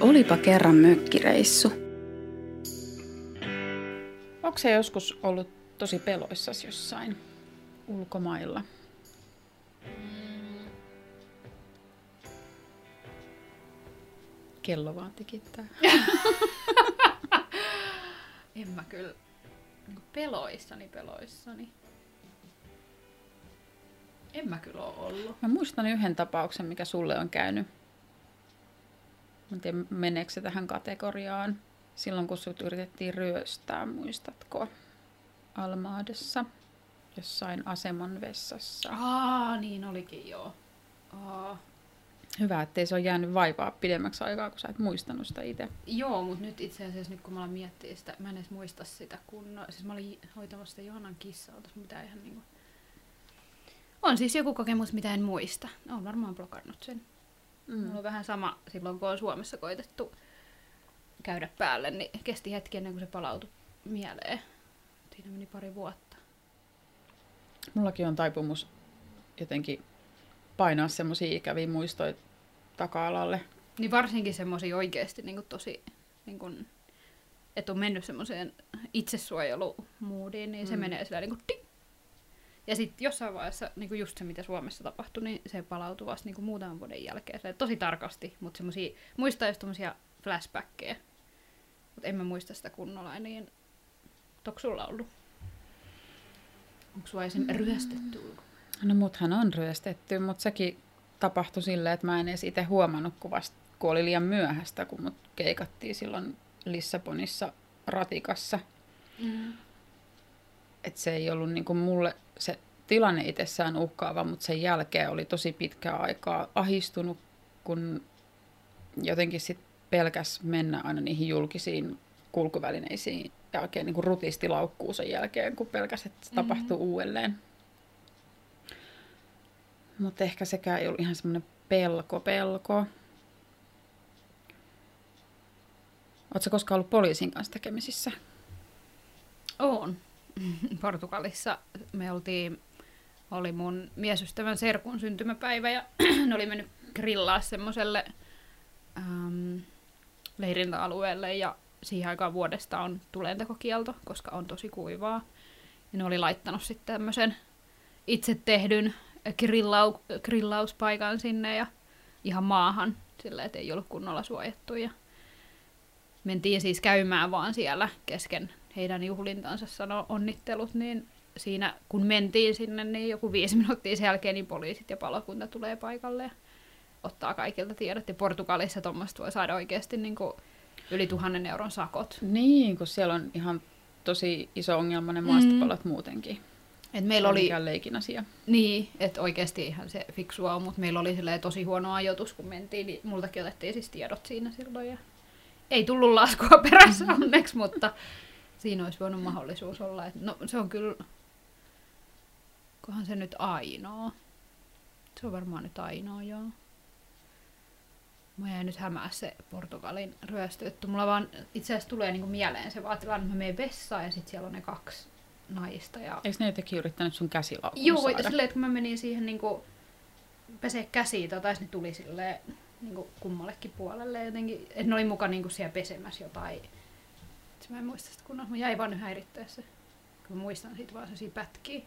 Olipa kerran mökkireissu. Onko se joskus ollut tosi peloissas jossain ulkomailla? Kello vaan tikittää. En mä kyllä niinku peloissani peloissani. En mä kyllä ole ollut. Mä muistan yhden tapauksen, mikä sulle on käynyt. Mä en tiedä, meneekö se tähän kategoriaan. Silloin, kun sut yritettiin ryöstää, muistatko? Almaadessa, jossain aseman vessassa. Aa, niin olikin joo. Aa. Hyvä, ettei se ole jäänyt vaivaa pidemmäksi aikaa, kun sä et muistanut sitä itse. Joo, mutta nyt itse asiassa nyt kun mä aloin miettiä sitä, mä en edes muista sitä kunnolla. Siis mä olin hoitamassa sitä Johannan kissaa, mitä ihan niinku... On siis joku kokemus, mitä en muista. Olen varmaan blokannut sen. Mm. Mulla on vähän sama silloin, kun on Suomessa koitettu käydä päälle, niin kesti hetki ennen kuin se palautui mieleen. Siinä meni pari vuotta. Mullakin on taipumus jotenkin painaa semmoisia ikäviä muistoja taka-alalle. Niin varsinkin semmoisia oikeasti niin tosi, niin kuin, että on mennyt semmoiseen itsesuojelumuudiin, niin se Mm. menee sillä niin kuin ting! Ja sitten jossain vaiheessa niin kuin just se, mitä Suomessa tapahtui, niin se palautuu vasta niin kuin muutaman vuoden jälkeen. Se tosi tarkasti, mutta semmoisia, muistaa just tommosia flashbackkejä. Mutta en mä muista sitä kunnolla, niin onko sulla ollut? Onko sua esim. ryöstetty ulko? No muthan on ryöstetty, mutta sekin tapahtui silleen, että mä en edes itse huomannut, kun, vasta, kun oli liian myöhäistä, kun mut keikattiin silloin Lissabonissa ratikassa. Mm. Et se ei ollut niinku mulle se tilanne itsessään uhkaava, mutta sen jälkeen oli tosi pitkää aikaa ahistunut, kun jotenkin sit pelkäs mennä aina niihin julkisiin kulkuvälineisiin ja oikein niinku rutisti laukkuu sen jälkeen, kun pelkäs, että se tapahtuu uudelleen. Mutta ehkä sekään ei ollut ihan semmoinen pelko pelko. Oletko koskaan ollut poliisin kanssa tekemisissä? On. Portugalissa me oltiin, oli mun miesystävän serkun syntymäpäivä ja ne oli mennyt grillaa semmoiselle ähm, leirintäalueelle ja siihen aikaan vuodesta on tulentekokielto, koska on tosi kuivaa. Ja ne oli laittanut sitten tämmöisen itse tehdyn grillau, grillauspaikan sinne ja ihan maahan, sillä että ei ollut kunnolla suojattu. Ja mentiin siis käymään vaan siellä kesken heidän juhlintansa sano onnittelut, niin siinä kun mentiin sinne, niin joku viisi minuuttia sen jälkeen niin poliisit ja palokunta tulee paikalle ja ottaa kaikilta tiedot. Ja Portugalissa tuommoista voi saada oikeasti niin kuin yli tuhannen euron sakot. Niin, kun siellä on ihan tosi iso ongelma ne maastopalot mm. muutenkin. Et meillä oli, mikään leikin asia. niin, että oikeasti ihan se fiksua on, mutta meillä oli tosi huono ajoitus, kun mentiin, niin multakin otettiin siis tiedot siinä silloin. Ja ei tullut laskua perässä onneksi, mutta siinä olisi voinut mahdollisuus olla. Et no se on kyllä, kohan se nyt ainoa. Se on varmaan nyt ainoa, joo. Mä jäin nyt hämää se Portugalin ryöstöjuttu. Mulla vaan itse asiassa tulee niinku mieleen se vaan tilanne, että mä menen vessaan ja sitten siellä on ne kaksi naista. Ja... Eikö ne jotenkin yrittänyt sun käsilaukun Joo, saada? silleen, että kun mä menin siihen niinku pesee käsiä, tai ne tuli silleen niinku kummallekin puolelle jotenkin. Että ne oli mukaan niinku siellä pesemässä jotain. Et Mä en muista sitä kunnolla. Mä jäin vaan nyt häirittyä se. Kun mä muistan siitä vaan sellaisia pätkiä.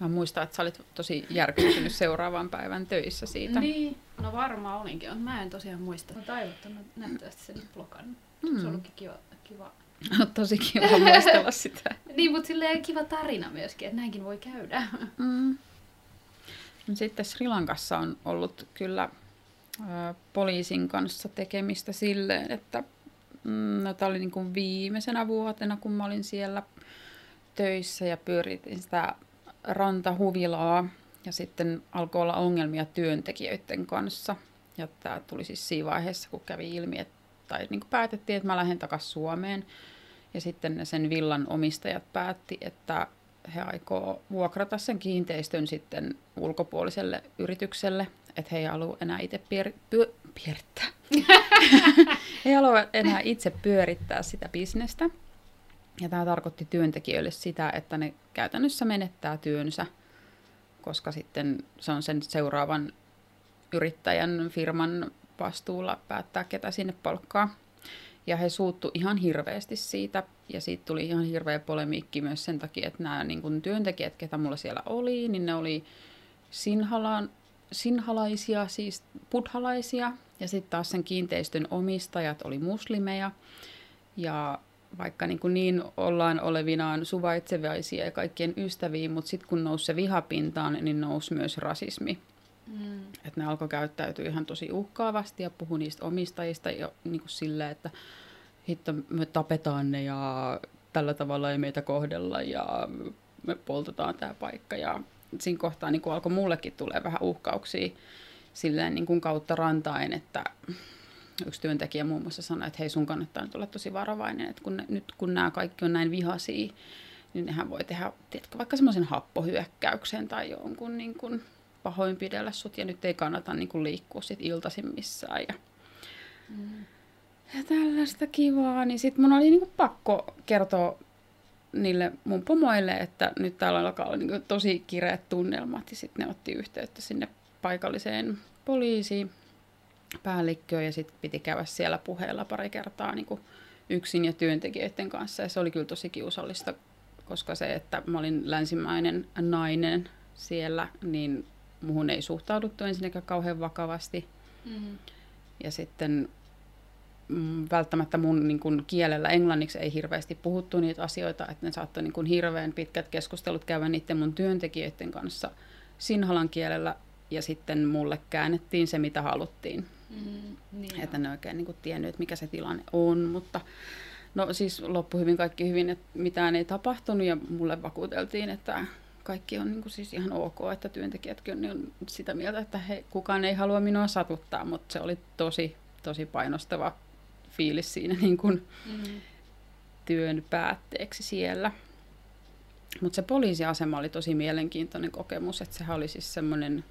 Mä muistan, että sä olit tosi järkyttynyt seuraavan päivän töissä siitä. Niin, no varmaan olinkin, mutta mä en tosiaan muista. Mä toivottanut nähtävästi sen nyt blokannut. Mm. Se on ollutkin kiva, kiva. tosi kiva muistella sitä. Niin, mutta silleen kiva tarina myöskin, että näinkin voi käydä. Mm. No Sitten Sri Lankassa on ollut kyllä poliisin kanssa tekemistä silleen, että no, tämä oli niin kuin viimeisenä vuotena, kun mä olin siellä töissä ja pyöritin sitä rantahuvilaa ja sitten alkoi olla ongelmia työntekijöiden kanssa. Ja tämä tuli siis siinä vaiheessa, kun kävi ilmi, että, tai niin kuin päätettiin, että mä lähden takaisin Suomeen. Ja sitten sen villan omistajat päätti, että he aikoo vuokrata sen kiinteistön sitten ulkopuoliselle yritykselle, että he ei halua enää itse pyö, pierittää. he ei halua enää itse pyörittää sitä bisnestä. Ja tämä tarkoitti työntekijöille sitä, että ne käytännössä menettää työnsä, koska sitten se on sen seuraavan yrittäjän firman vastuulla päättää, ketä sinne palkkaa. Ja he suuttu ihan hirveästi siitä, ja siitä tuli ihan hirveä polemiikki myös sen takia, että nämä niin kuin työntekijät, ketä mulla siellä oli, niin ne oli sinhalaan, sinhalaisia, siis buddhalaisia, ja sitten taas sen kiinteistön omistajat oli muslimeja, ja vaikka niin, kuin niin ollaan olevinaan suvaitsevaisia ja kaikkien ystäviä, mutta sitten kun nousi se vihapintaan, niin nousi myös rasismi. Mm. Että ne alkoi käyttäytyä ihan tosi uhkaavasti ja puhui niistä omistajista jo niin kuin silleen, että hitto, me tapetaan ne ja tällä tavalla ei meitä kohdella ja me poltetaan tämä paikka. Ja siinä kohtaa niin alkoi mullekin tulee vähän uhkauksia silleen niin kuin kautta rantain, että yksi työntekijä muun muassa sanoi, että hei sun kannattaa nyt olla tosi varovainen, että kun, nyt kun nämä kaikki on näin vihaisia, niin nehän voi tehdä tiedätkö, vaikka semmoisen happohyökkäyksen tai jonkun niin kuin, pahoinpidellä sut ja nyt ei kannata niin kuin, liikkua sit iltaisin missään. Ja, mm. ja tällaista kivaa, niin sitten mun oli niin kuin, pakko kertoa niille mun pomoille, että nyt täällä alkaa olla niin tosi kireät tunnelmat ja sitten ne otti yhteyttä sinne paikalliseen poliisiin päällikköön ja sitten piti käydä siellä puheella pari kertaa niin kuin yksin ja työntekijöiden kanssa. Ja se oli kyllä tosi kiusallista, koska se, että mä olin länsimainen nainen siellä, niin muhun ei suhtauduttu ensinnäkään kauhean vakavasti. Mm-hmm. Ja sitten mm, välttämättä mun niin kun, kielellä englanniksi ei hirveästi puhuttu niitä asioita, että ne saattoi niin kun, hirveän pitkät keskustelut käydä niiden mun työntekijöiden kanssa sinhalan kielellä, ja sitten mulle käännettiin se, mitä haluttiin. Mm, niin että ne oikein niin kuin, tiennyt, että mikä se tilanne on, mutta no siis loppui hyvin kaikki hyvin, että mitään ei tapahtunut ja mulle vakuuteltiin, että kaikki on niin kuin, siis ihan ok, että työntekijätkin on, niin on sitä mieltä, että he, kukaan ei halua minua satuttaa, mutta se oli tosi, tosi painostava fiilis siinä niin kuin, mm-hmm. työn päätteeksi siellä. Mutta se poliisiasema oli tosi mielenkiintoinen kokemus, että sehän oli siis semmoinen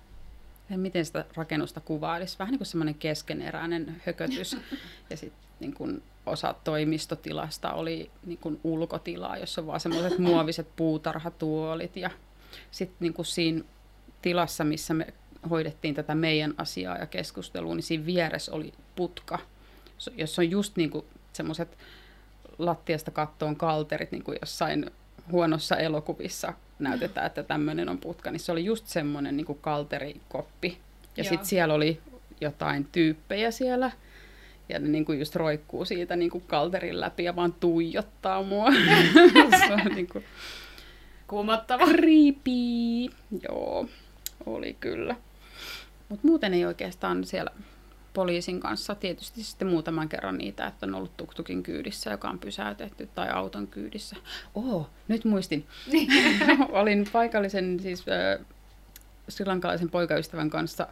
miten sitä rakennusta kuvailisi, vähän niin kuin semmoinen keskeneräinen hökötys. ja sitten niin kuin osa toimistotilasta oli niin kuin ulkotilaa, jossa on vaan semmoiset muoviset puutarhatuolit. Ja sitten niin kuin siinä tilassa, missä me hoidettiin tätä meidän asiaa ja keskustelua, niin siinä vieressä oli putka, jossa on just niin kuin semmoiset lattiasta kattoon kalterit, niin kuin jossain huonossa elokuvissa näytetään, että tämmöinen on putka, niin se oli just semmoinen niin kalterikoppi. Ja sitten siellä oli jotain tyyppejä siellä, ja ne niin kuin just roikkuu siitä niin kuin kalterin läpi ja vaan tuijottaa mua. se on niin kuin... Kuumottava. Creepy. Joo, oli kyllä. Mutta muuten ei oikeastaan siellä poliisin kanssa. Tietysti sitten muutaman kerran niitä, että on ollut tuktukin kyydissä, joka on pysäytetty, tai auton kyydissä. Oo, nyt muistin. Olin paikallisen, siis äh, srilankalaisen poikaystävän kanssa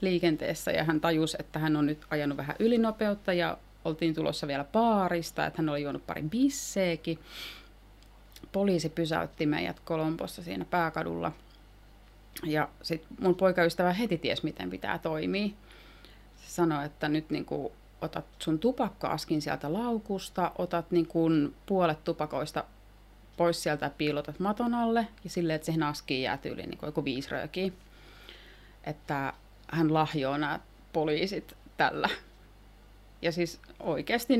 liikenteessä, ja hän tajusi, että hän on nyt ajanut vähän ylinopeutta, ja oltiin tulossa vielä baarista, että hän oli juonut pari bisseekin. Poliisi pysäytti meidät Kolombossa siinä pääkadulla. Ja sitten mun poikaystävä heti ties, miten pitää toimia sanoi, että nyt niin kuin otat sun tupakkaaskin sieltä laukusta, otat niin kuin puolet tupakoista pois sieltä ja piilotat maton alle ja silleen, että siihen askiin jää tyyliin niin joku viisi röökiä. Että hän lahjoaa nämä poliisit tällä. Ja siis oikeasti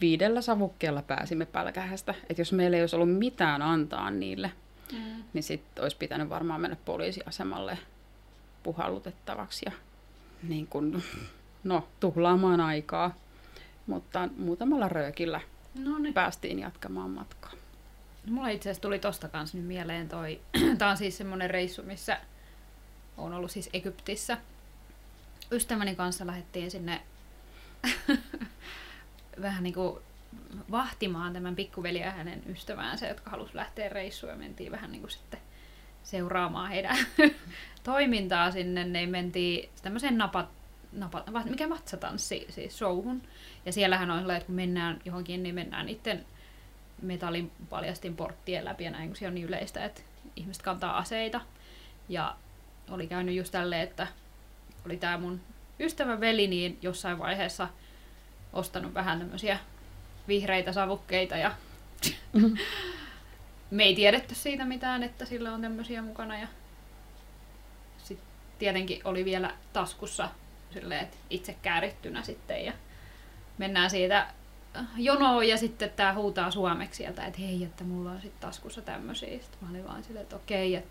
viidellä savukkeella pääsimme pälkähästä. Että jos meillä ei olisi ollut mitään antaa niille, mm. niin sitten olisi pitänyt varmaan mennä poliisiasemalle puhallutettavaksi ja niin kun, no, tuhlaamaan aikaa. Mutta muutamalla röökillä Noniin. päästiin jatkamaan matkaa. Mulla itse asiassa tuli tosta kanssa nyt mieleen toi, tää on siis semmonen reissu, missä on ollut siis Egyptissä. Ystäväni kanssa lähdettiin sinne vähän niinku vahtimaan tämän pikkuveli ja hänen ystäväänsä, jotka halusi lähteä reissuun ja mentiin vähän niinku sitten seuraamaan heidän toimintaa sinne, niin mentiin tämmöiseen napat, napat, mikä vatsatanssi siis showhun. Ja siellähän on sellainen, että kun mennään johonkin, niin mennään niiden metallin paljastin porttien läpi ja näin, kun se on niin yleistä, että ihmiset kantaa aseita. Ja oli käynyt just tälleen, että oli tämä mun ystävän veli niin jossain vaiheessa ostanut vähän tämmöisiä vihreitä savukkeita ja me ei tiedetty siitä mitään, että sillä on tämmöisiä mukana. Ja sitten tietenkin oli vielä taskussa silleen, itse käärittynä sitten ja mennään siitä jonoon ja sitten tämä huutaa suomeksi sieltä, että hei, että mulla on sitten taskussa tämmöisiä. Sitten mä olin vaan silleen, että okei, että,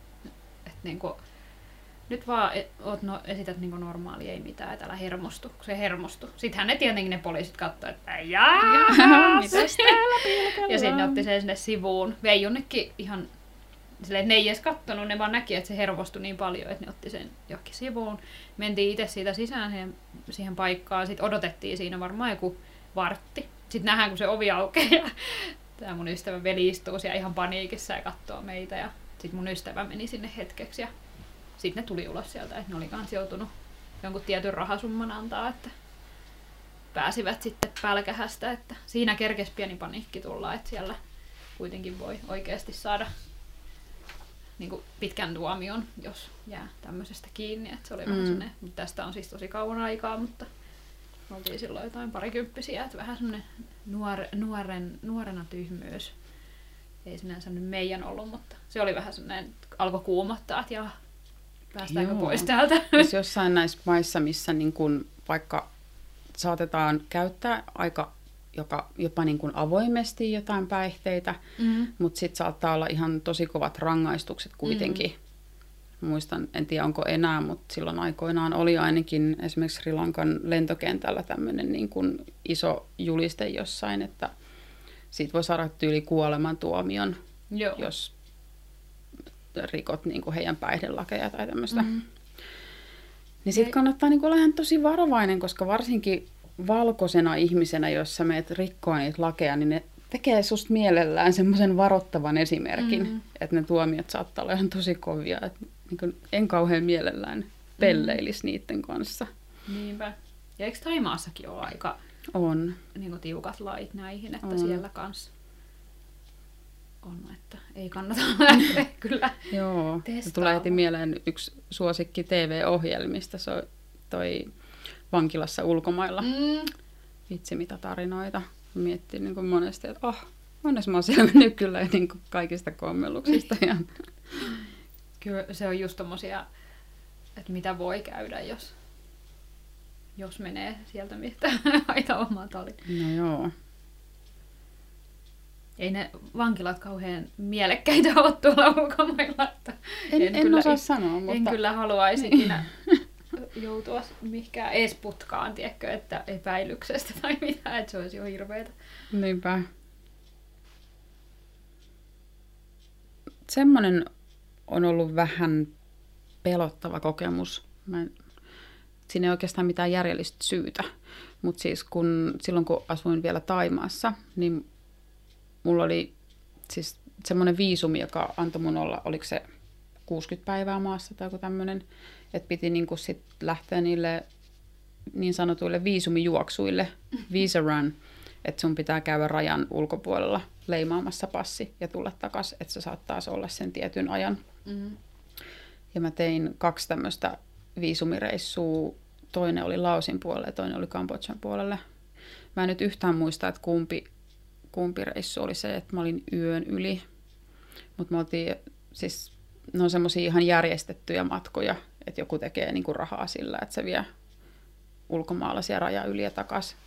että niinku, nyt vaan et, oot no, esität niinku normaali, ei mitään, että älä hermostu, kun se hermostu. Sittenhän ne tietenkin ne poliisit katsoi, että jaa, mitäs täällä Ja sitten otti sen sinne sivuun. Vei jonnekin ihan silleen, ne ei edes kattonut, ne vaan näki, että se hermostui niin paljon, että ne otti sen johonkin sivuun. Mentiin itse siitä sisään siihen, siihen paikkaan, sitten odotettiin siinä varmaan joku vartti. Sitten nähdään, kun se ovi aukeaa ja tämä mun ystävä veli istuu siellä ihan paniikissa ja katsoo meitä. Ja sitten mun ystävä meni sinne hetkeksi ja sitten ne tuli ulos sieltä, että ne oli kans joutunut jonkun tietyn rahasumman antaa, että pääsivät sitten pälkähästä, että siinä kerkesi pieni paniikki tulla, että siellä kuitenkin voi oikeasti saada niin kuin pitkän tuomion, jos jää tämmöisestä kiinni. Että se oli mm. vähän mutta tästä on siis tosi kauan aikaa, mutta oltiin silloin jotain parikymppisiä, että vähän semmoinen nuor, nuoren, nuorena tyhmyys. Ei sinänsä nyt meidän ollut, mutta se oli vähän semmoinen, alkoi kuumottaa, että jaa, päästäänkö Joo. pois täältä. Jos jossain näissä maissa, missä niin kun vaikka saatetaan käyttää aika joka, jopa niin kuin avoimesti jotain päihteitä, mm. mutta sitten saattaa olla ihan tosi kovat rangaistukset kuitenkin. Mm. Muistan, en tiedä onko enää, mutta silloin aikoinaan oli ainakin esimerkiksi Sri Lankan lentokentällä tämmöinen niin kuin iso juliste jossain, että siitä voi saada tyyli kuolemantuomion, Joo. jos rikot niin kuin heidän päihdelakeja tai tämmöistä. Mm. Niin sitten kannattaa niin olla ihan tosi varovainen, koska varsinkin valkoisena ihmisenä, jos sä meet rikkoa niitä lakeja, niin ne tekee susta mielellään semmoisen varoittavan esimerkin, mm-hmm. että ne tuomiot saattaa olla ihan tosi kovia. Että niin kuin en kauhean mielellään pelleilisi mm-hmm. niiden kanssa. Niinpä. Ja eikö Taimaassakin ole aika on. Niin kuin tiukat lait näihin, että on. siellä kanssa on, että ei kannata lähteä kyllä Joo, tulee heti mieleen yksi suosikki TV-ohjelmista, se on toi vankilassa ulkomailla. Mm. Vitsi mitä tarinoita. Miettii niin kuin monesti, että oh, onneksi mä oon selvinnyt kyllä niin kuin kaikista kommelluksista. Ja... Kyllä se on just tommosia, että mitä voi käydä, jos, jos menee sieltä, mistä aita omaa tali. No joo. Ei ne vankilat kauhean mielekkäitä ole tuolla ulkomailla. Että en, en, en kyllä, osaa sanoa, mutta... En kyllä haluaisi ikinä joutua mihinkään edes putkaan, tiedätkö, että epäilyksestä tai mitä, että se olisi jo hirveetä. Niinpä. Semmoinen on ollut vähän pelottava kokemus. Mä en, siinä ei oikeastaan mitään järjellistä syytä. Mutta siis kun, silloin kun asuin vielä Taimaassa, niin mulla oli siis semmoinen viisumi, joka antoi mun olla, oliko se 60 päivää maassa tai joku tämmöinen, että piti niin kuin sit lähteä niille niin sanotuille viisumijuoksuille, visa run, että sun pitää käydä rajan ulkopuolella leimaamassa passi ja tulla takaisin, että se saattaa olla sen tietyn ajan. Mm-hmm. Ja mä tein kaksi tämmöistä viisumireissua. Toinen oli Laosin puolelle ja toinen oli Kambodjan puolelle. Mä en nyt yhtään muista, että kumpi, kumpi reissu oli se, että mä olin yön yli. Mutta me oltiin, siis ne on semmoisia ihan järjestettyjä matkoja, että joku tekee niin kuin rahaa sillä, että se vie ulkomaalaisia raja yli ja takaisin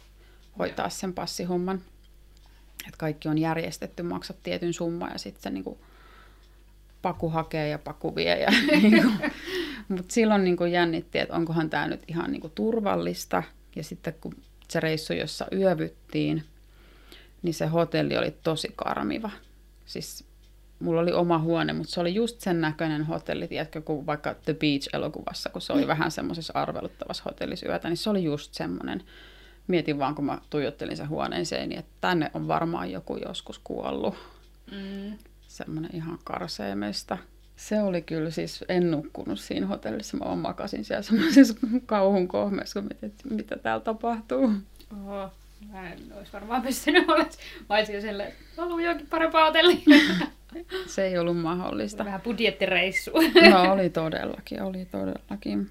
hoitaa sen passihomman. Että kaikki on järjestetty, maksat tietyn summan ja sitten se niin kuin paku hakee ja paku vie. Ja, niin Mutta silloin niin kuin jännitti, että onkohan tämä nyt ihan niin kuin turvallista. Ja sitten kun se reissu, jossa yövyttiin, niin se hotelli oli tosi karmiva. Siis mulla oli oma huone, mutta se oli just sen näköinen hotelli, tiedätkö, kuin vaikka The Beach-elokuvassa, kun se oli mm. vähän semmoisessa arveluttavassa hotellissa yötä, niin se oli just semmoinen. Mietin vaan, kun mä tuijottelin sen huoneen seini, että tänne on varmaan joku joskus kuollut. Mm. Semmoinen ihan karseemesta. Se oli kyllä siis, en nukkunut siinä hotellissa, mä makasin siellä semmoisessa kauhun kohmeessa, kun mietin, että mitä täällä tapahtuu. Oho. Mä en olisi varmaan pystynyt olemaan. Mä olisin silleen, haluan jokin parempaa hotellia. Se ei ollut mahdollista. Vähän budjettireissu. No oli todellakin, oli todellakin.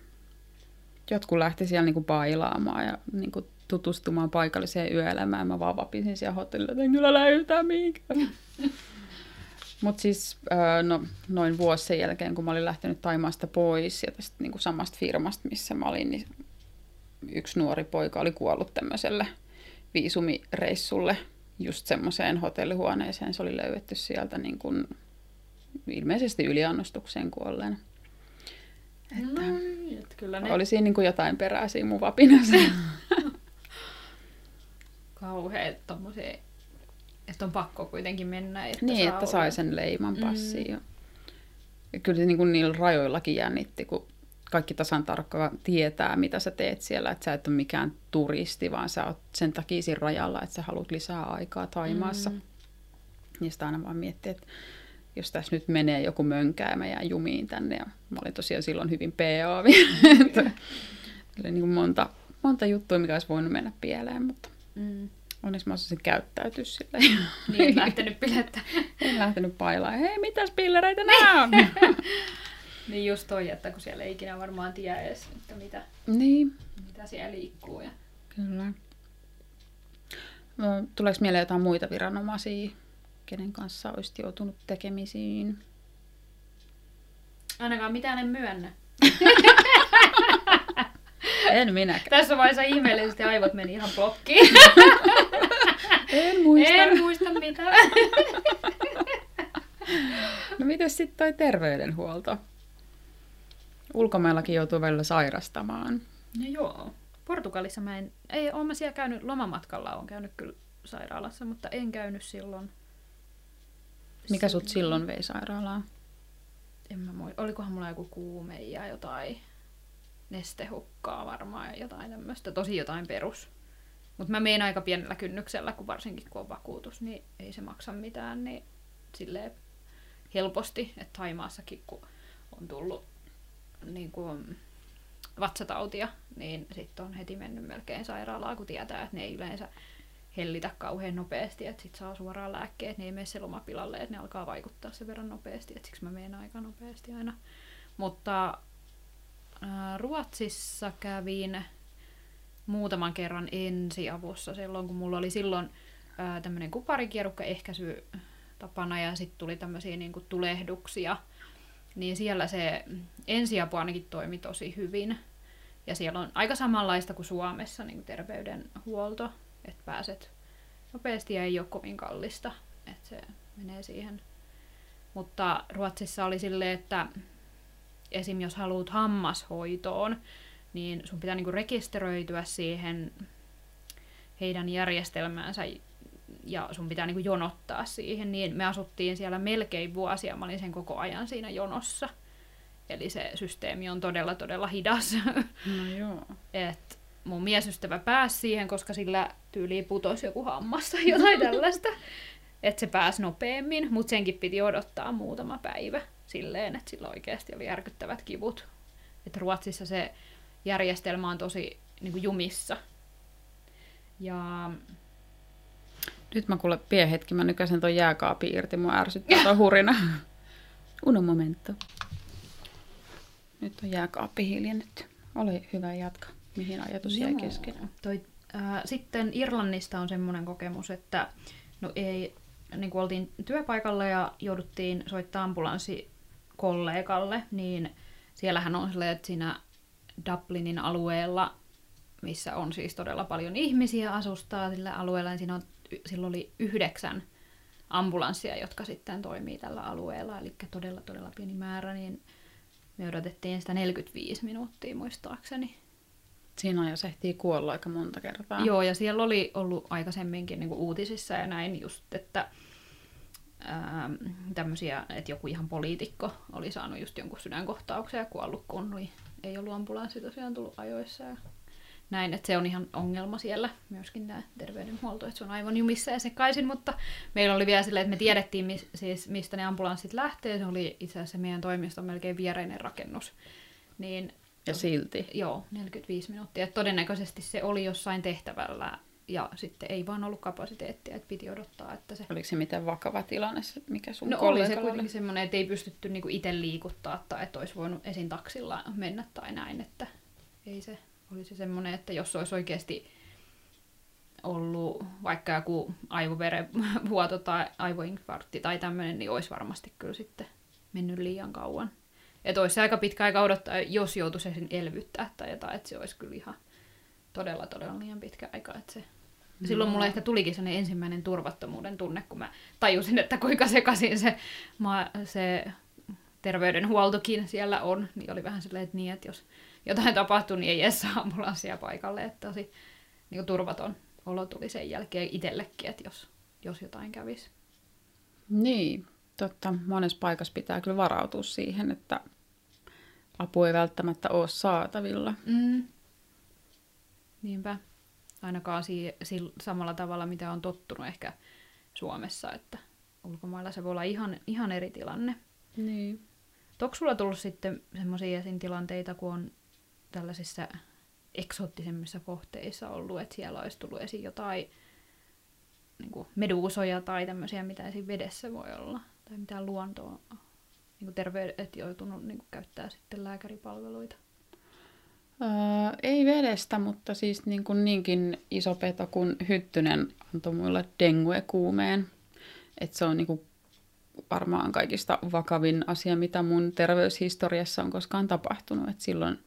Jotkut lähti siellä niinku bailaamaan ja niinku tutustumaan paikalliseen yöelämään. Mä vaan vapisin siellä hotellilla, että en kyllä lähde mihinkään. Mutta siis no, noin vuosi sen jälkeen, kun mä olin lähtenyt Taimaasta pois ja tästä niin kuin samasta firmasta, missä mä olin, niin yksi nuori poika oli kuollut tämmöiselle viisumireissulle just semmoiseen hotellihuoneeseen. Se oli löydetty sieltä niin kuin ilmeisesti yliannostukseen kuolleena. Että no, niin, että kyllä ne... Oli siinä niin kuin jotain perää siinä mun vapinassa. Kauheet tommosia, että on pakko kuitenkin mennä. Että niin, saa että sai olla. sen leiman passiin. Mm. Ja kyllä se niin kuin niillä rajoillakin jännitti, kun kaikki tasan tarkkaan tietää, mitä sä teet siellä, että sä et ole mikään turisti, vaan sä oot sen takia siinä rajalla, että sä haluat lisää aikaa Taimaassa. Mm. Ja sitä aina vaan miettii, että jos tässä nyt menee joku mönkää ja mä jään jumiin tänne. Ja mä olin tosiaan silloin hyvin PA vielä. oli niin monta, monta juttua, mikä olisi voinut mennä pieleen, mutta Mm. onneksi mä osasin käyttäytyä silleen. Niin, lähtenyt pilettä. En lähtenyt pailaan. Hei, mitäs pillereitä nämä on? niin just toi, että kun siellä ei ikinä varmaan tiedä edes, että mitä, niin, mitä siellä liikkuu. Ja... kyllä. No, Tuleeko mieleen jotain muita viranomaisia, kenen kanssa olisit joutunut tekemisiin? Ainakaan mitään en myönnä. En minäkään. Tässä vaiheessa ihmeellisesti aivot meni ihan blokkiin. En muista. en muista mitään. No miten sitten toi terveydenhuolto? Ulkomaillakin joutuu välillä sairastamaan. No joo. Portugalissa mä en... Ei, oon mä siellä käynyt lomamatkalla, on käynyt kyllä sairaalassa, mutta en käynyt silloin. Mikä sut silloin vei sairaalaan? En mä muista. Olikohan mulla joku kuume ja jotain nestehukkaa varmaan ja jotain tämmöistä. Tosi jotain perus. Mutta mä menen aika pienellä kynnyksellä, kun varsinkin kun on vakuutus, niin ei se maksa mitään, niin silleen helposti, että Taimaassakin kun on tullut niin kuin vatsatautia, niin sitten on heti mennyt melkein sairaalaan, kun tietää, että ne ei yleensä hellitä kauhean nopeasti, että sitten saa suoraan lääkkeet, ne ei mene se lomapilalle, että ne alkaa vaikuttaa sen verran nopeasti, että siksi mä menen aika nopeasti aina. Mutta ää, Ruotsissa kävin muutaman kerran ensiavussa silloin, kun mulla oli silloin tämmöinen kuparikierukka ehkäisy tapana ja sitten tuli tämmöisiä niin tulehduksia, niin siellä se ensiapu ainakin toimi tosi hyvin. Ja siellä on aika samanlaista kuin Suomessa niin kuin terveydenhuolto, että pääset nopeasti ja ei ole kovin kallista, että se menee siihen. Mutta Ruotsissa oli silleen, että esim. jos haluat hammashoitoon, niin sun pitää niinku rekisteröityä siihen heidän järjestelmäänsä ja sun pitää niinku jonottaa siihen, niin me asuttiin siellä melkein vuosia, mä olin sen koko ajan siinä jonossa. Eli se systeemi on todella, todella hidas. No joo. Et mun miesystävä pääsi siihen, koska sillä tyyliin putosi joku hammas tai jotain tällaista. Että se pääsi nopeammin, mutta senkin piti odottaa muutama päivä silleen, että sillä oikeasti oli järkyttävät kivut. Et Ruotsissa se järjestelmä on tosi niin kuin jumissa. Ja Nyt mä kuule pien hetki, mä nykäsen ton jääkaapin irti, mua ärsyttää toi hurina. Uno momento. Nyt on jääkaappi hiljennetty. Ole hyvä jatka. Mihin ajatus jäi kesken? Toi, äh, sitten Irlannista on semmoinen kokemus, että no ei, niin kuin oltiin työpaikalla ja jouduttiin soittaa ambulanssi kollegalle, niin siellähän on silleen, että siinä Dublinin alueella, missä on siis todella paljon ihmisiä asustaa sillä alueella, niin siinä on, silloin oli yhdeksän ambulanssia, jotka sitten toimii tällä alueella, eli todella todella pieni määrä, niin me odotettiin sitä 45 minuuttia muistaakseni. Siinä ajassa ehtii kuolla aika monta kertaa. Joo, ja siellä oli ollut aikaisemminkin niin uutisissa ja näin just, että ää, tämmöisiä, että joku ihan poliitikko oli saanut just jonkun sydänkohtauksen ja kuollut, kun oli, ei ollut ambulanssi tosiaan tullut ajoissa. Ja näin, että se on ihan ongelma siellä myöskin tämä terveydenhuolto, että se on aivan jumissa ja sekaisin, mutta meillä oli vielä silleen, että me tiedettiin mis, siis, mistä ne ambulanssit lähtee, se oli itse asiassa meidän toimiston melkein viereinen rakennus, niin Ja silti. Joo, 45 minuuttia. Et todennäköisesti se oli jossain tehtävällä ja sitten ei vaan ollut kapasiteettia, että piti odottaa, että se... Oliko se miten vakava tilanne, mikä sun No oli se kuitenkin semmoinen, että ei pystytty niinku itse liikuttaa tai että olisi voinut esin taksilla mennä tai näin, että ei se oli se semmoinen, että jos olisi oikeasti ollut vaikka joku aivoverenvuoto tai aivoinfarkti tai tämmöinen, niin olisi varmasti kyllä sitten mennyt liian kauan. Että olisi aika pitkä aika odottaa, jos joutuisi esim. elvyttää tai jotain, että se olisi kyllä ihan todella, todella liian pitkä aika. Että se... Silloin mulle ehkä tulikin sellainen ensimmäinen turvattomuuden tunne, kun mä tajusin, että kuinka sekaisin se, ma, se terveydenhuoltokin siellä on. Niin oli vähän silleen, että niin, että jos jotain tapahtuu, niin ei edes saa ambulanssia paikalle. Että tosi niin kuin turvaton olo tuli sen jälkeen itsellekin, että jos, jos jotain kävisi. Niin, totta. Monessa paikassa pitää kyllä varautua siihen, että apu ei välttämättä ole saatavilla. Mm. Niinpä. Ainakaan si- si- samalla tavalla, mitä on tottunut ehkä Suomessa, että ulkomailla se voi olla ihan, ihan eri tilanne. Niin. Onko sulla tullut sitten semmoisia tilanteita, kun on tällaisissa eksoottisemmissa kohteissa ollut, että siellä olisi tullut esiin jotain niin kuin meduusoja tai tämmöisiä, mitä esim. vedessä voi olla, tai mitään luontoa, niin terveydet joutunut niin kuin käyttää sitten lääkäripalveluita? Öö, ei vedestä, mutta siis niin kuin niinkin iso peto kuin Hyttynen antoi mulle dengue-kuumeen. Et se on niin kuin varmaan kaikista vakavin asia, mitä mun terveyshistoriassa on koskaan tapahtunut. Et silloin,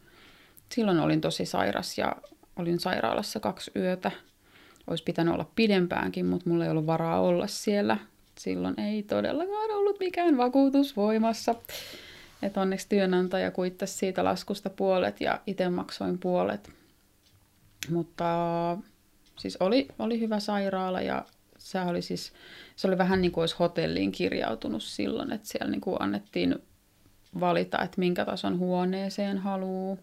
silloin olin tosi sairas ja olin sairaalassa kaksi yötä. Olisi pitänyt olla pidempäänkin, mutta mulla ei ollut varaa olla siellä. Silloin ei todellakaan ollut mikään vakuutus voimassa. Et onneksi työnantaja kuittasi siitä laskusta puolet ja itse maksoin puolet. Mutta siis oli, oli hyvä sairaala ja se oli siis, se oli vähän niin kuin olisi hotelliin kirjautunut silloin, että siellä niin kuin annettiin valita, että minkä tason huoneeseen haluaa.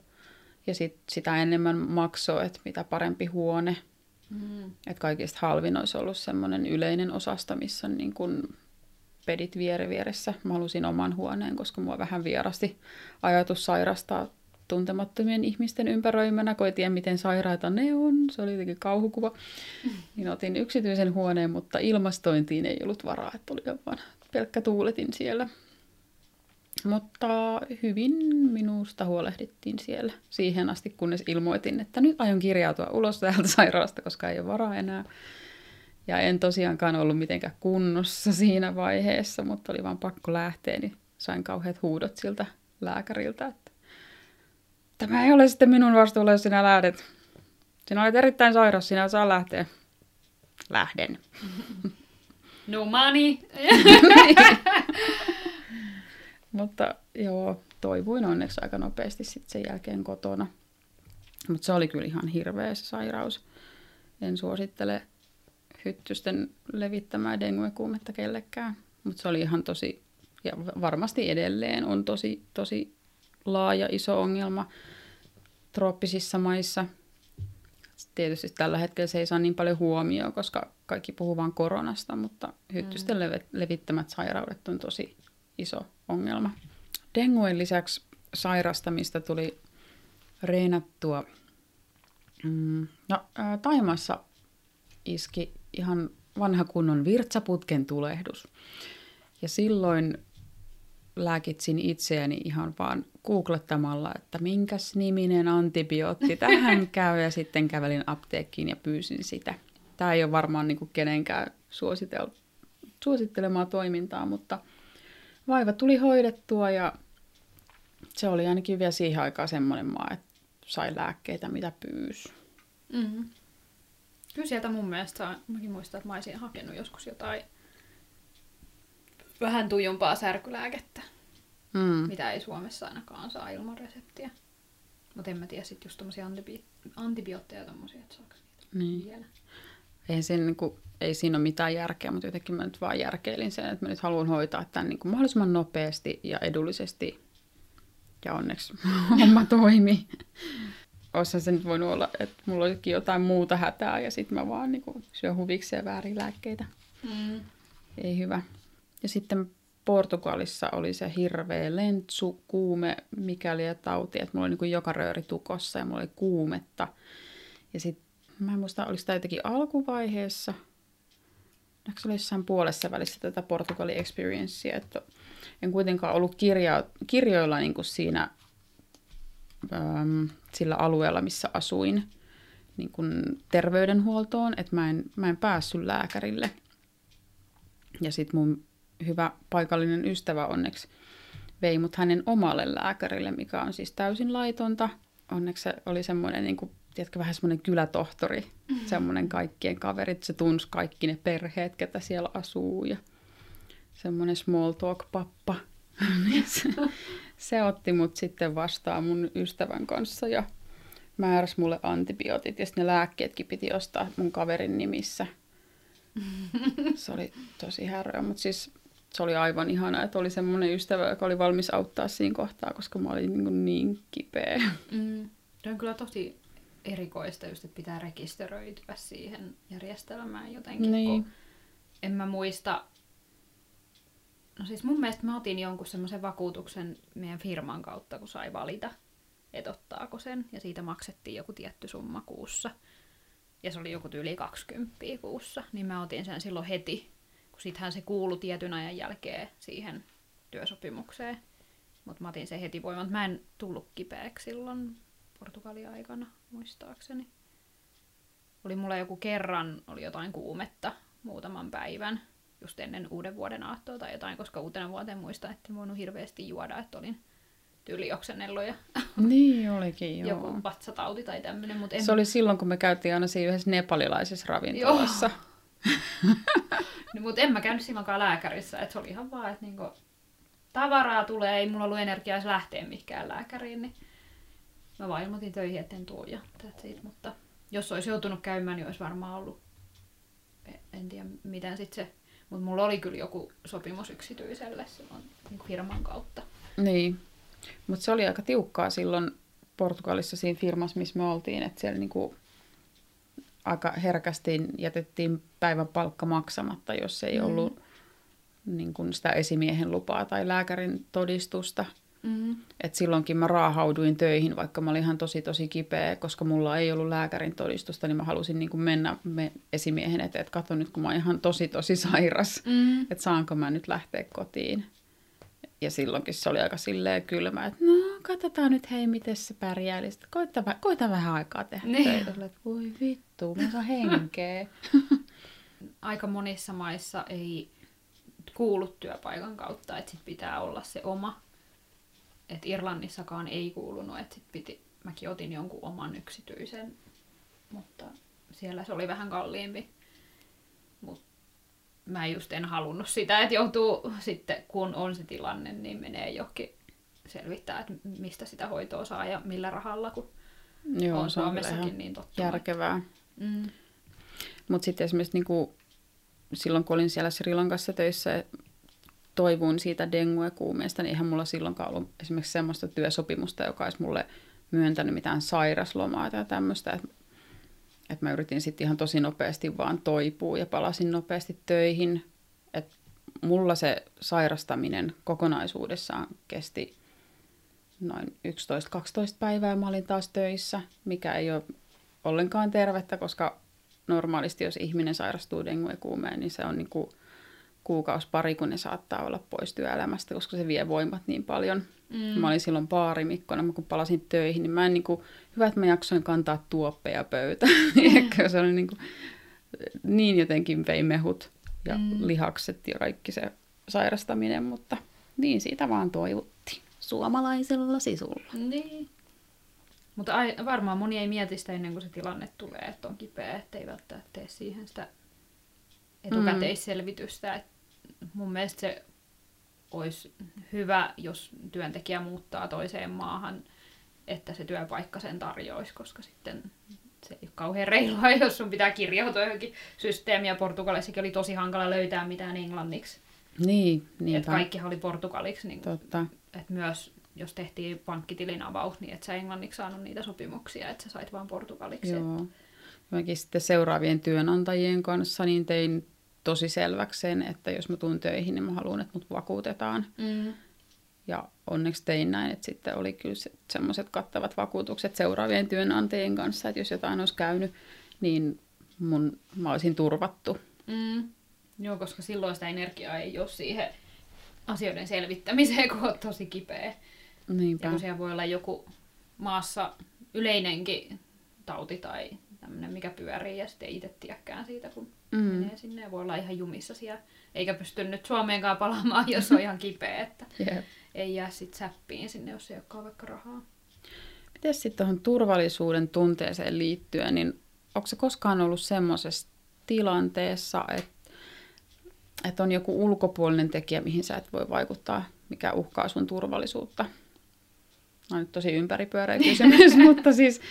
Ja sit, sitä enemmän maksoi, että mitä parempi huone. Mm. Että kaikista halvin olisi ollut semmoinen yleinen osasto, missä on niin kuin pedit vieri vieressä. Mä halusin oman huoneen, koska mua vähän vierasti ajatus sairastaa tuntemattomien ihmisten ympäröimänä, kun ei tiedä, miten sairaita ne on. Se oli jotenkin kauhukuva. Niin otin yksityisen huoneen, mutta ilmastointiin ei ollut varaa, että oli vain pelkkä tuuletin siellä. Mutta hyvin minusta huolehdittiin siellä siihen asti, kunnes ilmoitin, että nyt aion kirjautua ulos täältä sairaalasta, koska ei ole varaa enää. Ja en tosiaankaan ollut mitenkään kunnossa siinä vaiheessa, mutta oli vaan pakko lähteä, niin sain kauheat huudot siltä lääkäriltä, että tämä ei ole sitten minun vastuulla, jos sinä lähdet. Sinä olet erittäin sairas, sinä saa lähteä. Lähden. No money. Mutta joo, toivuin onneksi aika nopeasti sitten sen jälkeen kotona. Mutta se oli kyllä ihan hirveä se sairaus. En suosittele hyttysten levittämää dengue-kuumetta kellekään. Mutta se oli ihan tosi, ja varmasti edelleen on tosi, tosi laaja iso ongelma trooppisissa maissa. Tietysti tällä hetkellä se ei saa niin paljon huomioon, koska kaikki puhuu vain koronasta, mutta hyttysten mm. levittämät sairaudet on tosi iso ongelma. Denguen lisäksi sairastamista tuli reenattua. Mm, no, ää, Taimassa iski ihan vanha kunnon virtsaputken tulehdus. Ja silloin lääkitsin itseäni ihan vaan googlettamalla, että minkäs niminen antibiootti tähän käy, ja sitten kävelin apteekkiin ja pyysin sitä. Tämä ei ole varmaan niin kuin kenenkään suositel- suosittelemaa toimintaa, mutta vaiva tuli hoidettua ja se oli ainakin vielä siihen aikaan semmoinen maa, että sai lääkkeitä, mitä pyysi. Mm-hmm. Kyllä sieltä mun mielestä, mäkin muistan, että mä olisin hakenut joskus jotain vähän tujumpaa särkylääkettä, mm. mitä ei Suomessa ainakaan saa ilman reseptiä. Mutta en mä tiedä sitten just tommosia antibi- antibiootteja tommosia, että saako niitä niin. vielä. Ei siinä, niin kuin, ei siinä ole mitään järkeä, mutta jotenkin mä nyt vaan järkeilin sen, että mä nyt haluan hoitaa tämän niin kuin mahdollisimman nopeasti ja edullisesti. Ja onneksi homma toimi. Ossa se nyt voinut olla, että mulla olisikin jotain muuta hätää ja sitten mä vaan niin kuin, syön huvikseen väärin lääkkeitä. Mm. Ei hyvä. Ja sitten Portugalissa oli se hirveä lentsu, kuume, mikäli ja tauti, että mulla oli niin kuin joka rööri tukossa ja mulla oli kuumetta. Ja sitten mä en muista, oliko tämä jotenkin alkuvaiheessa, Ehkä se jossain puolessa välissä tätä Portugali Experiencea, että en kuitenkaan ollut kirja, kirjoilla niin kuin siinä äm, sillä alueella, missä asuin, niin kuin terveydenhuoltoon, että mä en, mä en päässyt lääkärille. Ja sitten mun hyvä paikallinen ystävä onneksi vei mut hänen omalle lääkärille, mikä on siis täysin laitonta. Onneksi se oli semmoinen niin kuin tiedätkö, vähän semmoinen kylätohtori, mm-hmm. semmoinen kaikkien kaverit, se tunsi kaikki ne perheet, ketä siellä asuu ja semmoinen small talk-pappa. Se, se otti mut sitten vastaan mun ystävän kanssa ja määräsi mulle antibiootit ja sitten ne lääkkeetkin piti ostaa mun kaverin nimissä. Se oli tosi häröä, mutta siis se oli aivan ihana, että oli semmoinen ystävä, joka oli valmis auttaa siinä kohtaa, koska mä olin niin, niin kipeä. Mm. Se on kyllä tosi erikoista just, että pitää rekisteröityä siihen järjestelmään jotenkin. Niin. Kun en mä muista, no siis mun mielestä mä otin jonkun semmoisen vakuutuksen meidän firman kautta, kun sai valita, että ottaako sen. Ja siitä maksettiin joku tietty summa kuussa. Ja se oli joku yli 20 kuussa. Niin mä otin sen silloin heti, kun sittenhän se kuului tietyn ajan jälkeen siihen työsopimukseen. Mutta mä otin sen heti voimaan. Mä en tullut kipeäksi silloin Portugalin aikana, muistaakseni. Oli mulla joku kerran, oli jotain kuumetta muutaman päivän, just ennen uuden vuoden aattoa tai jotain, koska uutena vuoteen muistan, että en voinut hirveästi juoda, että olin tyyli oksennellut ja Niin olikin, joo. joku vatsatauti tai tämmöinen. Mutta en... Se oli silloin, kun me käytiin aina siinä yhdessä nepalilaisessa ravintolassa. no, mutta en mä käynyt silloinkaan lääkärissä, että se oli ihan vaan, että niinku, tavaraa tulee, ei mulla ollut energiaa lähteä mihinkään lääkäriin, niin mä vaan ilmoitin töihin, etten tuu ja that's it. Mutta jos olisi joutunut käymään, niin olisi varmaan ollut, en tiedä miten sitten se, mutta mulla oli kyllä joku sopimus yksityiselle silloin niin firman kautta. Niin, mutta se oli aika tiukkaa silloin Portugalissa siinä firmassa, missä me oltiin, että siellä niinku aika herkästi jätettiin päivän palkka maksamatta, jos ei mm. ollut niin kuin sitä esimiehen lupaa tai lääkärin todistusta. Mm. Et silloinkin mä raahauduin töihin, vaikka mä olin ihan tosi tosi kipeä, koska mulla ei ollut lääkärin todistusta, niin mä halusin niin kuin mennä me esimiehen eteen, että katso nyt kun mä oon ihan tosi tosi sairas, Mm. että saanko mä nyt lähteä kotiin. Ja silloinkin se oli aika silleen kylmä, että no katsotaan nyt hei, miten se pärjää. Eli koita, koita vähän aikaa tehdä Niin. töitä. Että voi vittu, mä saan henkeä. Aika monissa maissa ei kuulu työpaikan kautta, että sit pitää olla se oma. Et Irlannissakaan ei kuulunut, että sit piti, mäkin otin jonkun oman yksityisen, mutta siellä se oli vähän kalliimpi. Mut mä just en halunnut sitä, että joutuu sitten, kun on se tilanne, niin menee johonkin selvittää, että mistä sitä hoitoa saa ja millä rahalla, kun Joo, on se on kyllä Suomessakin niin totta. järkevää. Mm. Mutta sitten esimerkiksi niinku, silloin, kun olin siellä Sri Lankassa töissä, toivuin siitä dengue-kuumeesta, niin eihän mulla silloinkaan ollut esimerkiksi semmoista työsopimusta, joka olisi mulle myöntänyt mitään sairaslomaa tai tämmöistä. Että et mä yritin sitten ihan tosi nopeasti vaan toipua ja palasin nopeasti töihin. Et mulla se sairastaminen kokonaisuudessaan kesti noin 11-12 päivää. Mä olin taas töissä, mikä ei ole ollenkaan tervettä, koska normaalisti jos ihminen sairastuu dengue-kuumeen, niin se on niin kuin kuukausi pari, kun ne saattaa olla pois työelämästä, koska se vie voimat niin paljon. Mm. Mä olin silloin baarimikkona, kun palasin töihin, niin mä en niin kuin, hyvä, että mä jaksoin kantaa tuoppeja pöytään. Mm. se oli niin, kuin, niin jotenkin vei mehut ja mm. lihakset ja kaikki se sairastaminen, mutta niin siitä vaan toivottiin suomalaisella sisulla. Niin. Mutta ai, varmaan moni ei mieti sitä ennen kuin se tilanne tulee, että on kipeä, ettei välttämättä tee siihen sitä etukäteisselvitystä. Et mun mielestä se olisi hyvä, jos työntekijä muuttaa toiseen maahan, että se työpaikka sen tarjoaisi, koska sitten se ei ole kauhean reilua, jos sun pitää kirjautua johonkin systeemiin. Ja Portugalissakin oli tosi hankala löytää mitään englanniksi. Niin, Että niinpä. kaikkihan oli portugaliksi. Niin Totta. että myös jos tehtiin pankkitilin avaus, niin et sä englanniksi saanut niitä sopimuksia, että sä sait vaan portugaliksi. Joo. Mäkin sitten seuraavien työnantajien kanssa niin tein tosi selväksi sen, että jos mä tuun töihin, niin mä haluan, että mut vakuutetaan. Mm. Ja onneksi tein näin, että sitten oli kyllä se, semmoiset kattavat vakuutukset seuraavien työnantajien kanssa, että jos jotain olisi käynyt, niin mun, mä olisin turvattu. Mm. Joo, koska silloin sitä energiaa ei ole siihen asioiden selvittämiseen, kun on tosi kipeä. Ja Niinpä. kun siellä voi olla joku maassa yleinenkin tauti tai tämmöinen, mikä pyörii ja sitten ei itse tiedäkään siitä, kun mm. Menee sinne ja voi olla ihan jumissa siellä. Eikä pysty nyt Suomeenkaan palaamaan, jos on ihan kipeä, että Jep. ei jää sit säppiin sinne, jos ei olekaan vaikka rahaa. Miten sitten tuohon turvallisuuden tunteeseen liittyen, niin onko se koskaan ollut semmoisessa tilanteessa, että, että on joku ulkopuolinen tekijä, mihin sä et voi vaikuttaa, mikä uhkaa sun turvallisuutta? On nyt tosi ympäripyöreä kysymys, mutta siis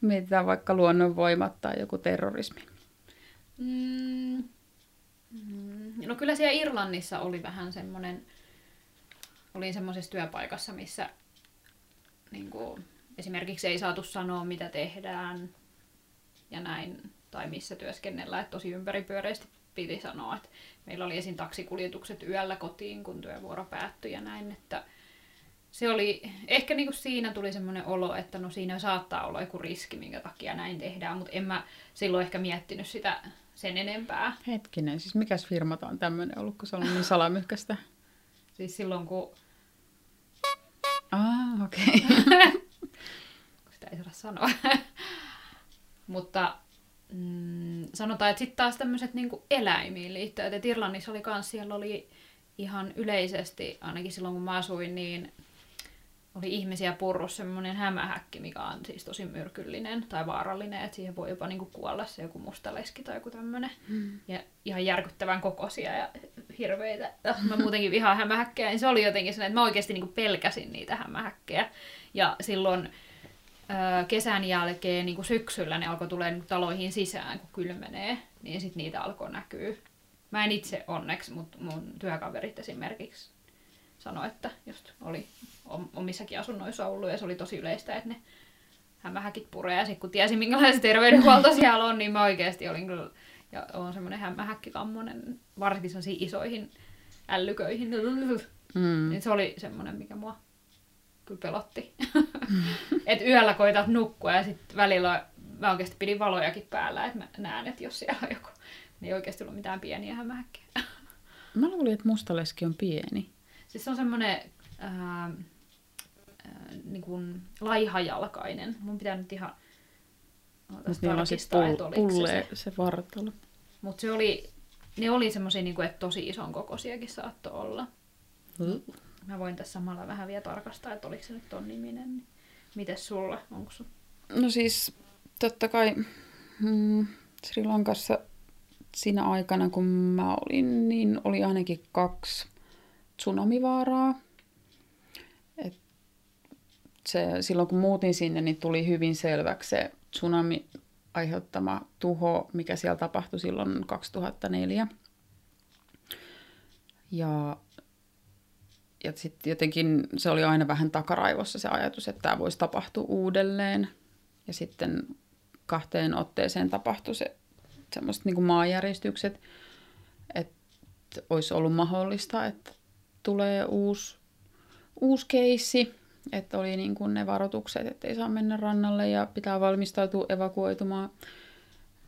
mietitään vaikka luonnonvoimat tai joku terrorismi. Mm. No kyllä siellä Irlannissa oli vähän semmoinen, olin semmoisessa työpaikassa, missä niin kuin, esimerkiksi ei saatu sanoa, mitä tehdään ja näin, tai missä työskennellään, että tosi ympäripyöreästi piti sanoa, että meillä oli esim. taksikuljetukset yöllä kotiin, kun työvuoro päättyi ja näin, että se oli, ehkä niinku siinä tuli semmoinen olo, että no siinä saattaa olla joku riski, minkä takia näin tehdään, mutta en mä silloin ehkä miettinyt sitä sen enempää. Hetkinen, siis mikäs firma on tämmöinen ollut, kun se on niin salamyhkästä? siis silloin kun... Ah, okei. Okay. Sitä ei saa sanoa. mutta mm, sanotaan, että sitten taas tämmöiset niinku eläimiin liittyen, että Irlannissa oli kans, siellä oli ihan yleisesti, ainakin silloin kun mä asuin, niin oli ihmisiä purrus semmoinen hämähäkki, mikä on siis tosi myrkyllinen tai vaarallinen, että siihen voi jopa niinku kuolla se joku mustaleski tai joku tämmöinen. Mm. Ja ihan järkyttävän kokoisia ja hirveitä. Mä muutenkin vihaan hämähäkkejä, niin se oli jotenkin sellainen, että mä oikeasti niinku pelkäsin niitä hämähäkkejä. Ja silloin kesän jälkeen niin kuin syksyllä ne alkoi tulee niin taloihin sisään, kun kylmenee, niin sitten niitä alkoi näkyä. Mä en itse onneksi, mutta mun työkaverit esimerkiksi sanoi, että just oli omissakin asunnoissa ollut ja se oli tosi yleistä, että ne hämähäkit puree. Ja sitten kun tiesin, minkälainen terveydenhuolto siellä on, niin mä oikeasti olin kyllä, ja on semmoinen hämähäkkikammonen, varsinkin sellaisiin isoihin ällyköihin. Mm. Niin se oli semmoinen, mikä mua kyllä pelotti. Mm. että yöllä koitat nukkua ja sitten välillä mä oikeasti pidin valojakin päällä, että mä näen, että jos siellä on joku, niin ei oikeasti ollut mitään pieniä hämähäkkejä. mä luulin, että mustaleski on pieni. Siis se on semmoinen ää, niin kuin laihajalkainen. Mun pitää nyt ihan Mutta niillä on sitten pullee se, se vartalo. Mutta se oli, ne oli semmoisia, niin että tosi ison kokoisiakin saattoi olla. Mm. Mä voin tässä samalla vähän vielä tarkastaa, että oliko se nyt ton niminen. Niin mites sulla? Onko sun? No siis totta kai mm, Sri Lankassa siinä aikana, kun mä olin, niin oli ainakin kaksi tsunamivaaraa se, silloin kun muutin sinne, niin tuli hyvin selväksi se tsunami aiheuttama tuho, mikä siellä tapahtui silloin 2004. Ja, ja sitten jotenkin se oli aina vähän takaraivossa se ajatus, että tämä voisi tapahtua uudelleen. Ja sitten kahteen otteeseen tapahtui se semmoiset niin maanjäristykset, että olisi ollut mahdollista, että tulee uusi, uusi keissi että oli niin kuin ne varoitukset, että ei saa mennä rannalle ja pitää valmistautua evakuoitumaan.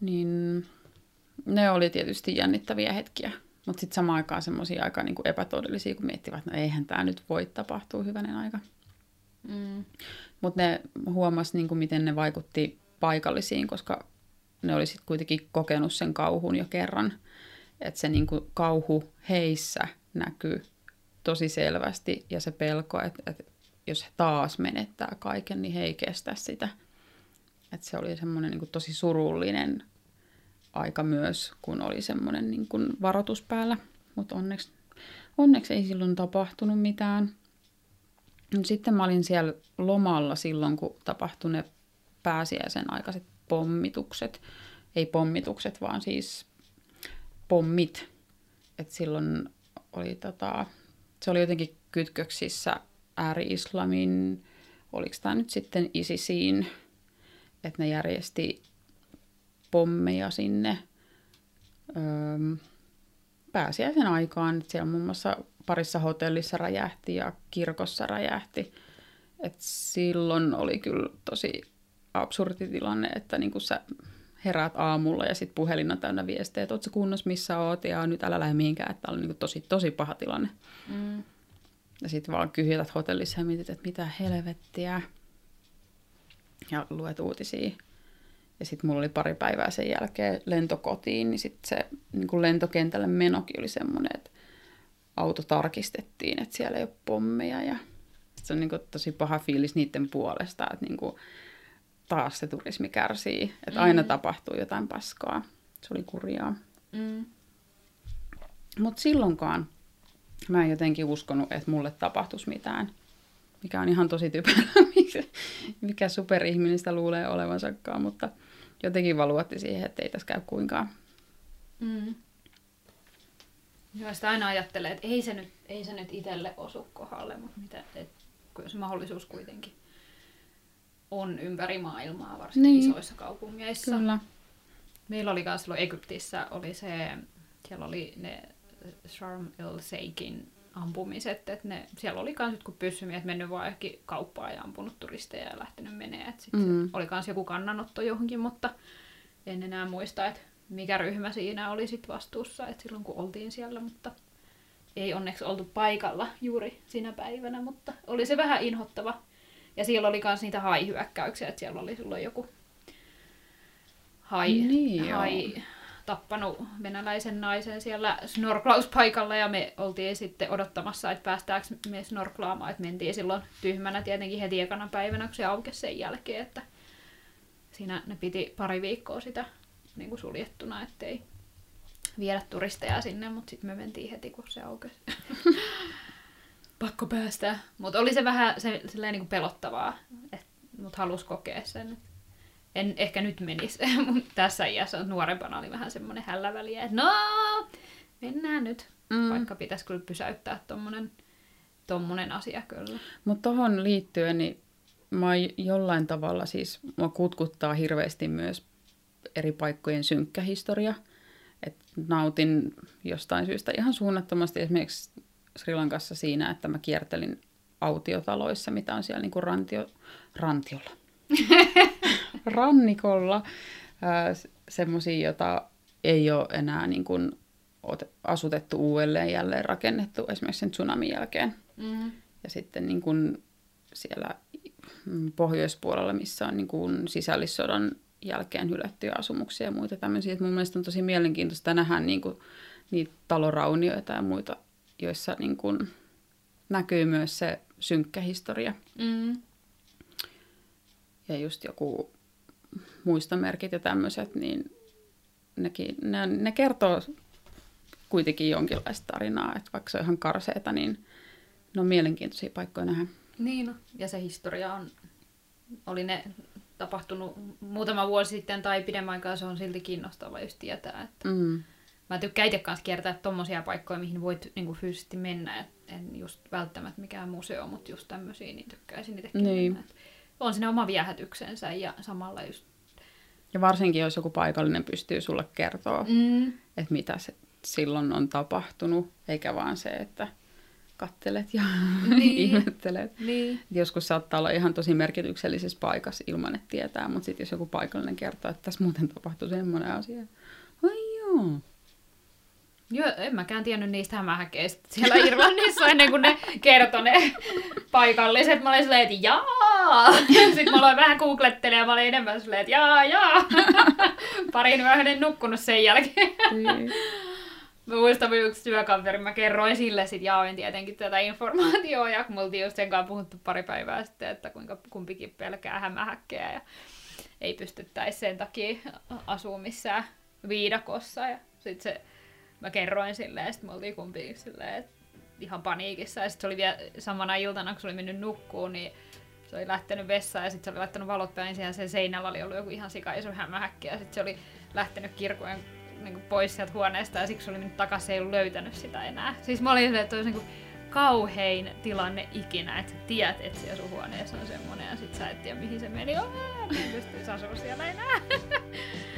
Niin ne oli tietysti jännittäviä hetkiä. Mutta sitten samaan aikaan semmoisia aika niin kuin epätodellisia, kun miettivät, että no eihän tämä nyt voi tapahtua hyvänen aika. Mm. Mutta ne huomasi, niin kuin miten ne vaikutti paikallisiin, koska ne oli sitten kuitenkin kokenut sen kauhun jo kerran. Että se niin kuin kauhu heissä näkyy tosi selvästi ja se pelko, että, että jos he taas menettää kaiken, niin he ei kestä sitä. Et se oli semmoinen niin tosi surullinen aika myös, kun oli semmoinen niin kuin varoitus päällä. Mutta onneksi, onneksi ei silloin tapahtunut mitään. Sitten mä olin siellä lomalla silloin, kun tapahtui ne pääsiäisen aikaiset pommitukset. Ei pommitukset, vaan siis pommit. Et silloin oli tota, se oli jotenkin kytköksissä ääri-islamin, oliko tämä nyt sitten ISISiin, että ne järjesti pommeja sinne öö, pääsiäisen aikaan. Että siellä muun muassa parissa hotellissa räjähti ja kirkossa räjähti. Et silloin oli kyllä tosi absurdi tilanne, että niin sä heräät aamulla ja sitten puhelin on täynnä viestejä, että ootko kunnossa, missä oot ja nyt älä lähde mihinkään, että oli niin tosi, tosi paha tilanne. Mm. Ja sitten vaan kyhjät hotellissa ja mietit, että mitä helvettiä. Ja luet uutisia. Ja sitten mulla oli pari päivää sen jälkeen lentokotiin, niin sitten se niin lentokentälle menokin oli semmoinen, että auto tarkistettiin, että siellä ei ole pommeja. Ja se on niin kuin tosi paha fiilis niiden puolesta, että niin kuin taas se turismi kärsii. Että aina Mm. tapahtuu jotain paskaa. Se oli kurjaa. Mm. Mutta silloinkaan mä en jotenkin uskonut, että mulle tapahtuisi mitään. Mikä on ihan tosi typerää, mikä- superihminen sitä luulee olevansakaan, mutta jotenkin vaan luotti siihen, että ei tässä käy kuinkaan. Mm. Joo, sitä aina ajattelee, että ei se nyt, ei se nyt itselle osu kohdalle, mutta mitä, et, kun se mahdollisuus kuitenkin on ympäri maailmaa, varsinkin Niin. isoissa kaupungeissa. Kyllä. Meillä oli myös silloin Egyptissä, oli se, siellä oli ne Sharm el Sheikhin ampumiset, että ne, siellä oli kans jotkut pyssymiehet mennyt vaan johonkin kauppaan ja ampunut turisteja ja lähtenyt menee. Et sit Mm. mm. oli kans joku kannanotto johonkin, mutta en enää muista, että mikä ryhmä siinä oli sit vastuussa, että silloin kun oltiin siellä, mutta ei onneksi oltu paikalla juuri sinä päivänä, mutta oli se vähän inhottava. Ja siellä oli myös niitä haihyökkäyksiä, että siellä oli silloin joku hai, Niin, joo. hai tappanut venäläisen naisen siellä snorklauspaikalla ja me oltiin sitten odottamassa, että päästäänkö me snorklaamaan, että mentiin silloin tyhmänä tietenkin heti ekana päivänä, kun se aukesi sen jälkeen, että siinä ne piti pari viikkoa sitä niin kuin suljettuna, ettei viedä turisteja sinne, mutta sitten me mentiin heti, kun se aukesi. Pakko päästä. Mutta oli se vähän se, silleen niin kuin pelottavaa, mutta halus kokea sen. En ehkä nyt menisi, mutta tässä iässä nuorempana oli vähän semmoinen hälläväliä, että no, mennään nyt. Mm. Vaikka pitäisi kyllä pysäyttää tommonen, tommonen asia kyllä. Mutta tuohon liittyen, niin mä jollain tavalla siis, mua kutkuttaa hirveästi myös eri paikkojen synkkä historia. Et nautin jostain syystä ihan suunnattomasti esimerkiksi Sri Lankassa siinä, että mä kiertelin autiotaloissa, mitä on siellä niinku rantio, rantiolla. Rannikolla. Semmoisia, joita ei ole enää niin kuin asutettu uudelleen, jälleen rakennettu esimerkiksi sen tsunamin jälkeen. Mm. Ja sitten niin kuin siellä mm, pohjoispuolella, missä on niin kuin sisällissodan jälkeen hylättyjä asumuksia ja muita tämmöisiä. Et mun mielestä on tosi mielenkiintoista nähdä niin kuin niitä taloraunioita ja muita, joissa niin kuin näkyy myös se synkkä historia. Mm. Ja just joku muistomerkit ja tämmöiset, niin nekin, ne, ne kertoo kuitenkin jonkinlaista tarinaa. Että vaikka se on ihan karseeta, niin ne on mielenkiintoisia paikkoja nähdä. Niin, ja se historia on, oli ne tapahtunut muutama vuosi sitten tai pidemmän aikaa, se on silti kiinnostava just tietää. Että Mm. Mä tykkään itse kanssa kiertää tommosia paikkoja, mihin voit niinku fyysisesti mennä. Et en just välttämättä mikään museo, mutta just tämmöisiä, niin tykkäisin itsekin Niin. mennä. Et on siinä oma viehätyksensä ja samalla just... Ja varsinkin, jos joku paikallinen pystyy sulle kertoa, mm. Mm. että mitä se silloin on tapahtunut, eikä vaan se, että kattelet ja Niin. ihmettelet. Niin. Joskus saattaa olla ihan tosi merkityksellisessä paikassa ilman, että tietää, mutta sitten jos joku paikallinen kertoo, että tässä muuten tapahtui semmoinen asia. Ai joo. Joo, en mäkään tiennyt niistä hämähäkeistä siellä Irlannissa ennen kuin ne kertoi ne paikalliset. Mä olin silleen, että jaa! Sitten mä aloin vähän googlettelemaan ja mä olin enemmän silleen, että jaa, jaa! Parin yöhön en nukkunut sen jälkeen. Niin. Mä muistan mun yksi työkaveri, mä kerroin sille sit jaoin tietenkin tätä informaatiota ja kun me oltiin just sen kanssa puhuttu pari päivää sitten, että kuinka kumpikin pelkää hämähäkkejä ja ei pystyttäisi sen takia asua missään viidakossa ja sit se, mä kerroin silleen ja sit me oltiin kumpikin silleen, että ihan paniikissa ja sit se oli vielä samana iltana, kun se oli mennyt nukkuun, niin se oli lähtenyt vessaan ja sitten se oli laittanut valot päin siihen sen seinällä oli ollut joku ihan sika iso hämähäkki ja sitten se oli lähtenyt kirkkojen niin pois sieltä huoneesta ja siksi se oli mennyt takaisin ei ollut löytänyt sitä enää. Siis mä olin silleen, että olisi niin kauhein tilanne ikinä, että sä tiedät, että siellä sun huoneessa on semmonen ja sit sä et tiedä mihin se meni. Aa, niin pystyisi asua siellä enää.